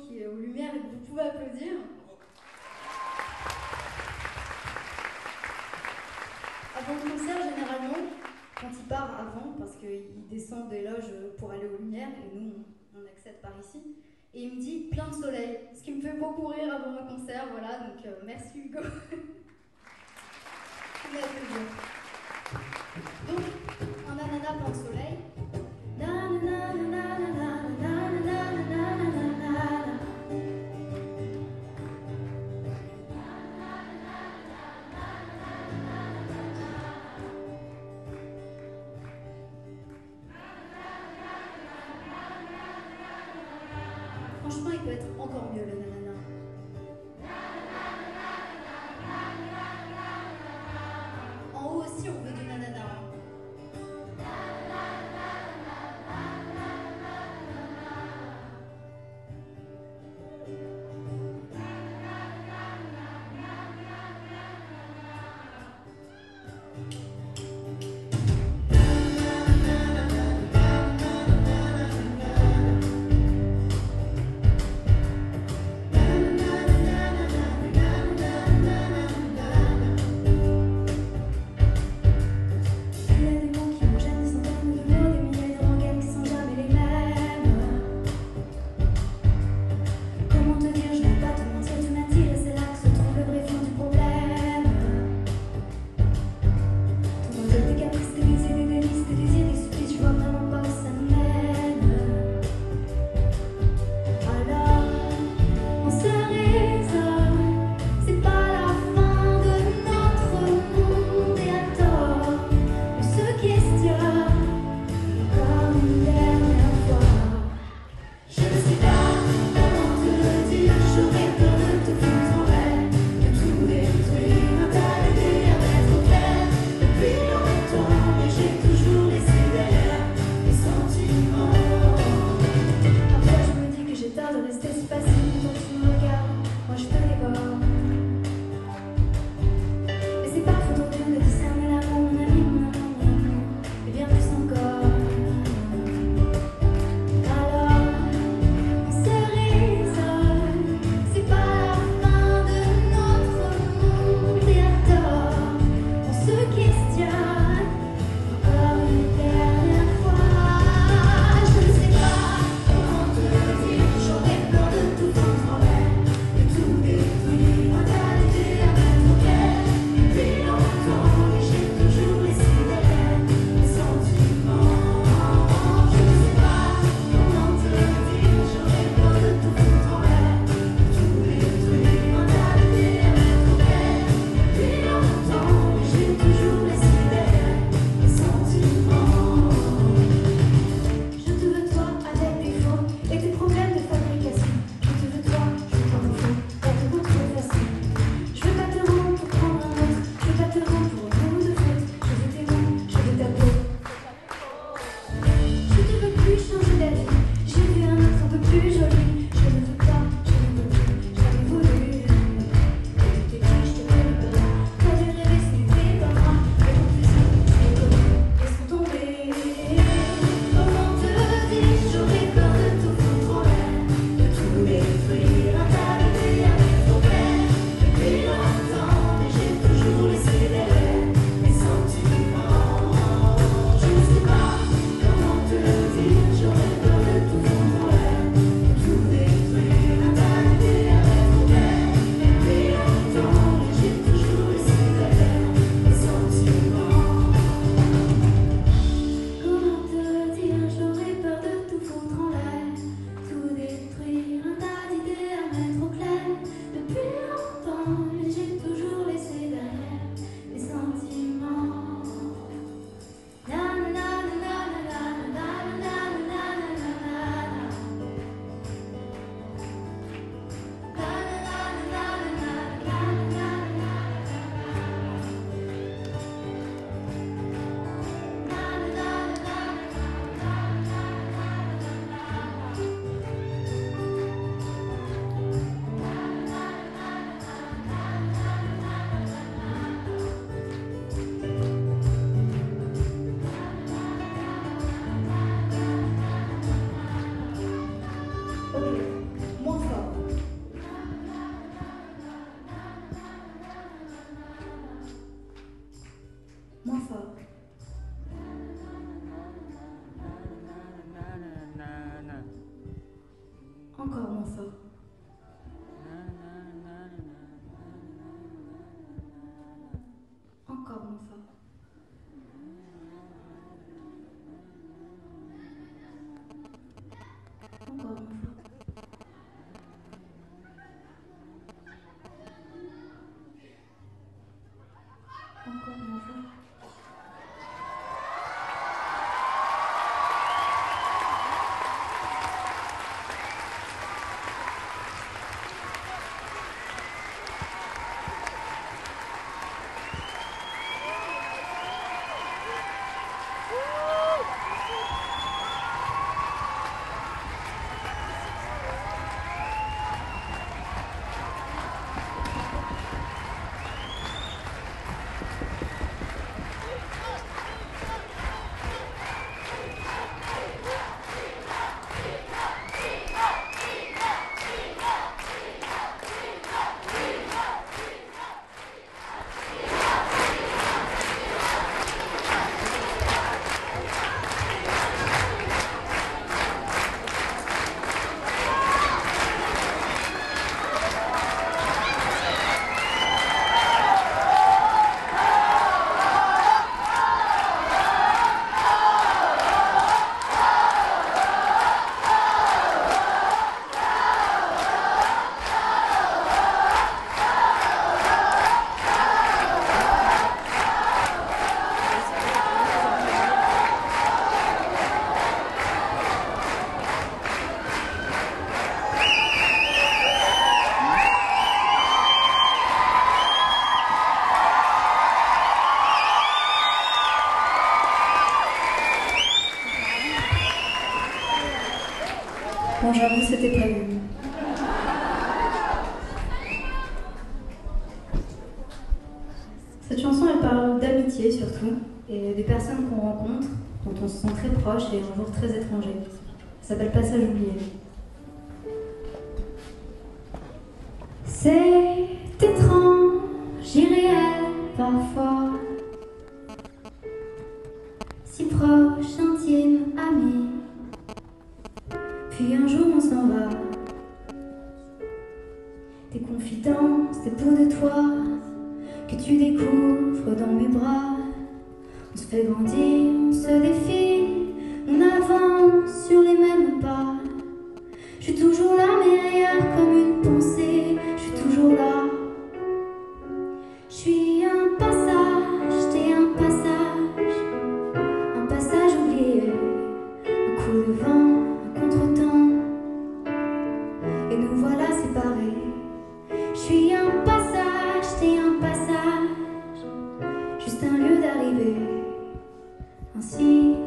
qui est aux lumières, et que vous pouvez applaudir. Avant le concert, généralement, quand il part avant, parce qu'il descend des loges pour aller aux lumières, et nous, on, accède par ici, et il me dit plein de soleil, ce qui me fait beaucoup rire avant le concert, voilà, donc euh, merci Hugo. Donc, un ananas plein de soleil. Ça s'appelle Passage oublié. C'est étrange, irréel parfois. Si proche, intime, ami. Puis un jour on s'en va. Des confidences, des bouts de toi que tu découvres dans mes bras. On se fait grandir, on se défie sur les mêmes pas. Je suis toujours là, mais ailleurs comme une pensée, je suis toujours là. Je suis un passage, t'es un passage, un passage oublié, un coup de vent, un contretemps, et nous voilà séparés. Je suis un passage, t'es un passage, juste un lieu d'arrivée, ainsi.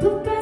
tu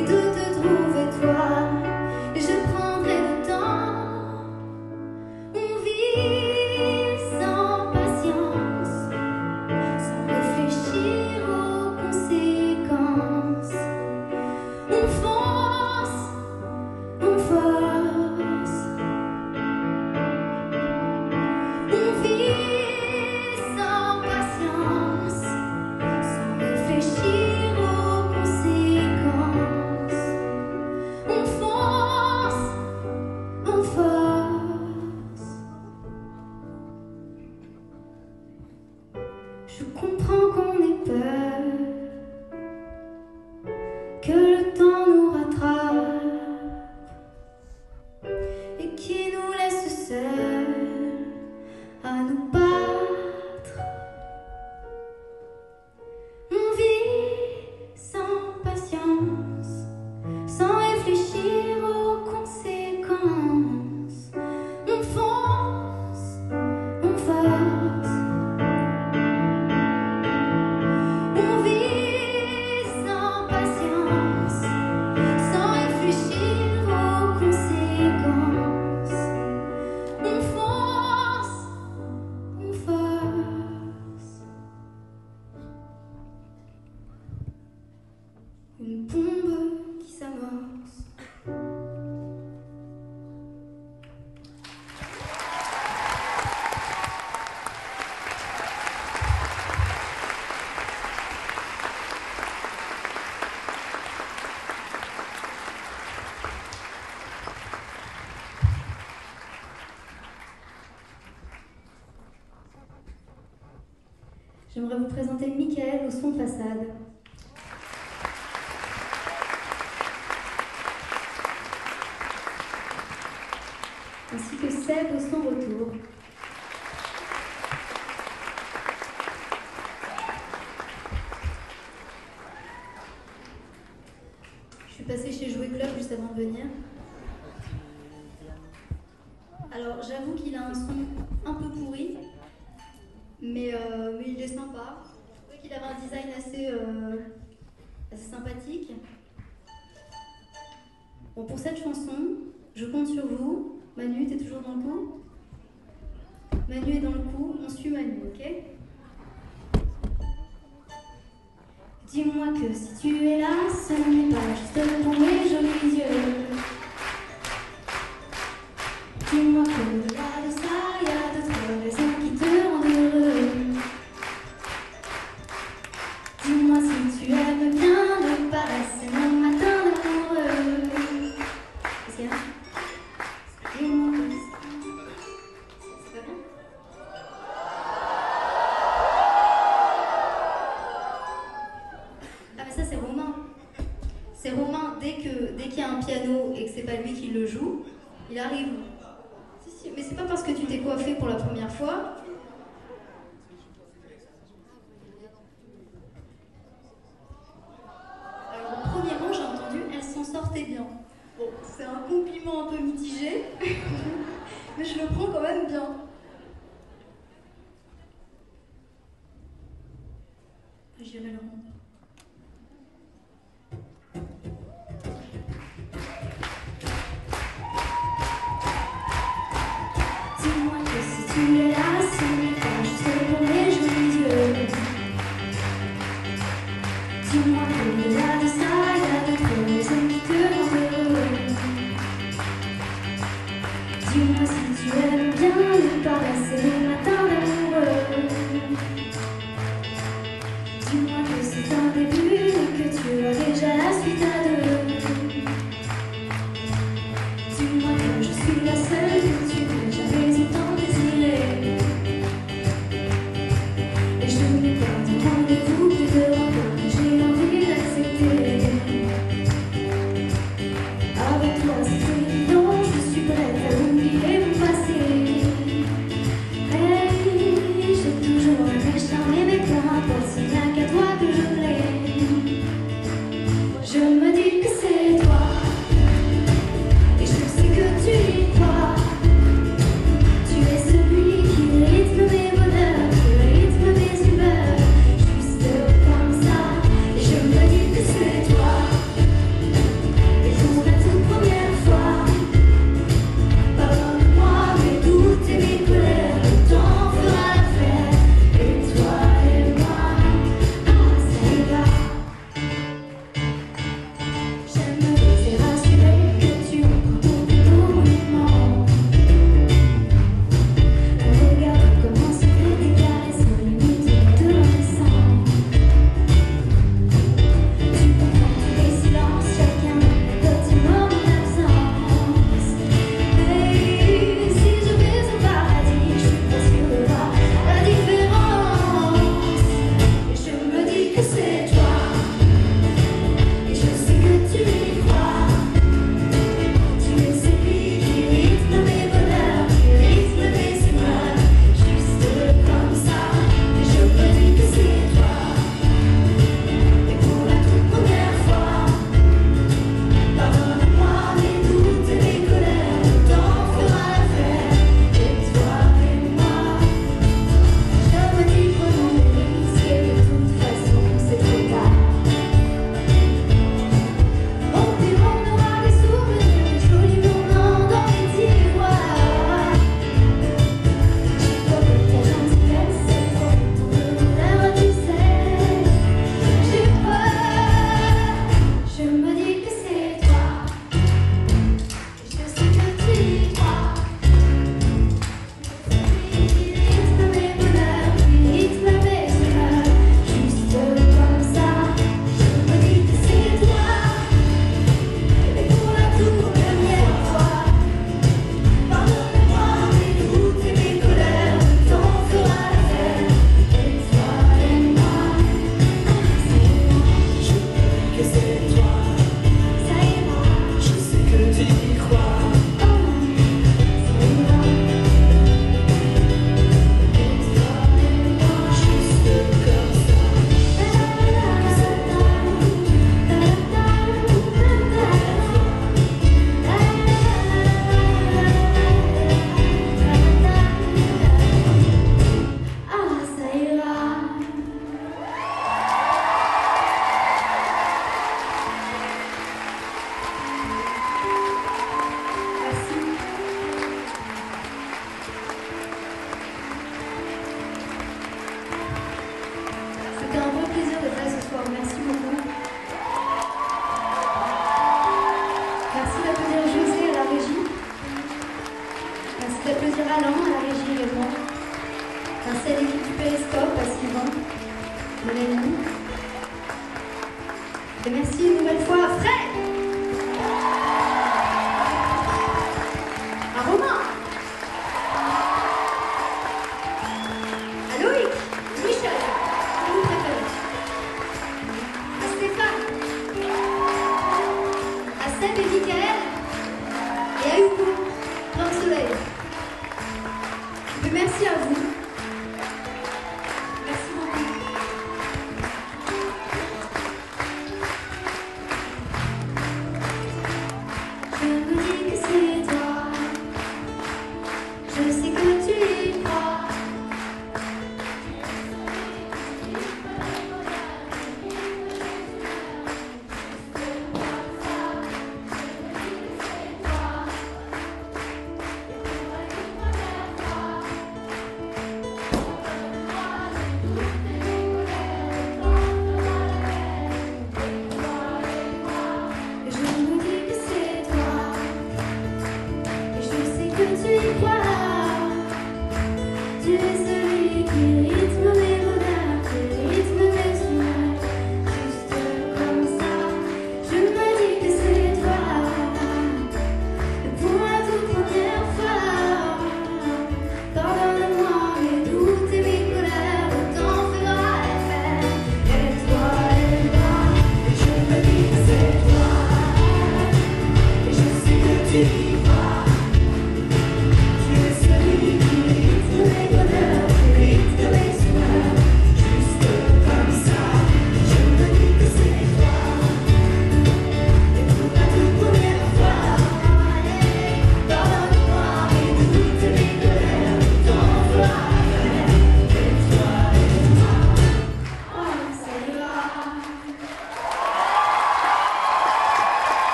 into Son façade. Ainsi que Seb au son retour. Je suis passée chez Jouet Club juste avant de venir. Alors j'avoue qu'il a un son un peu pourri, mais, euh, mais il est sympa. Qu'il avait un design assez, euh, assez sympathique. Bon, pour cette chanson, je compte sur vous. Manu, t'es toujours dans le coup Manu est dans le coup, on suit Manu, ok? Dis-moi que si tu es là, ce n'est pas juste pour mes jolis yeux. Dis-moi que gracias. to life.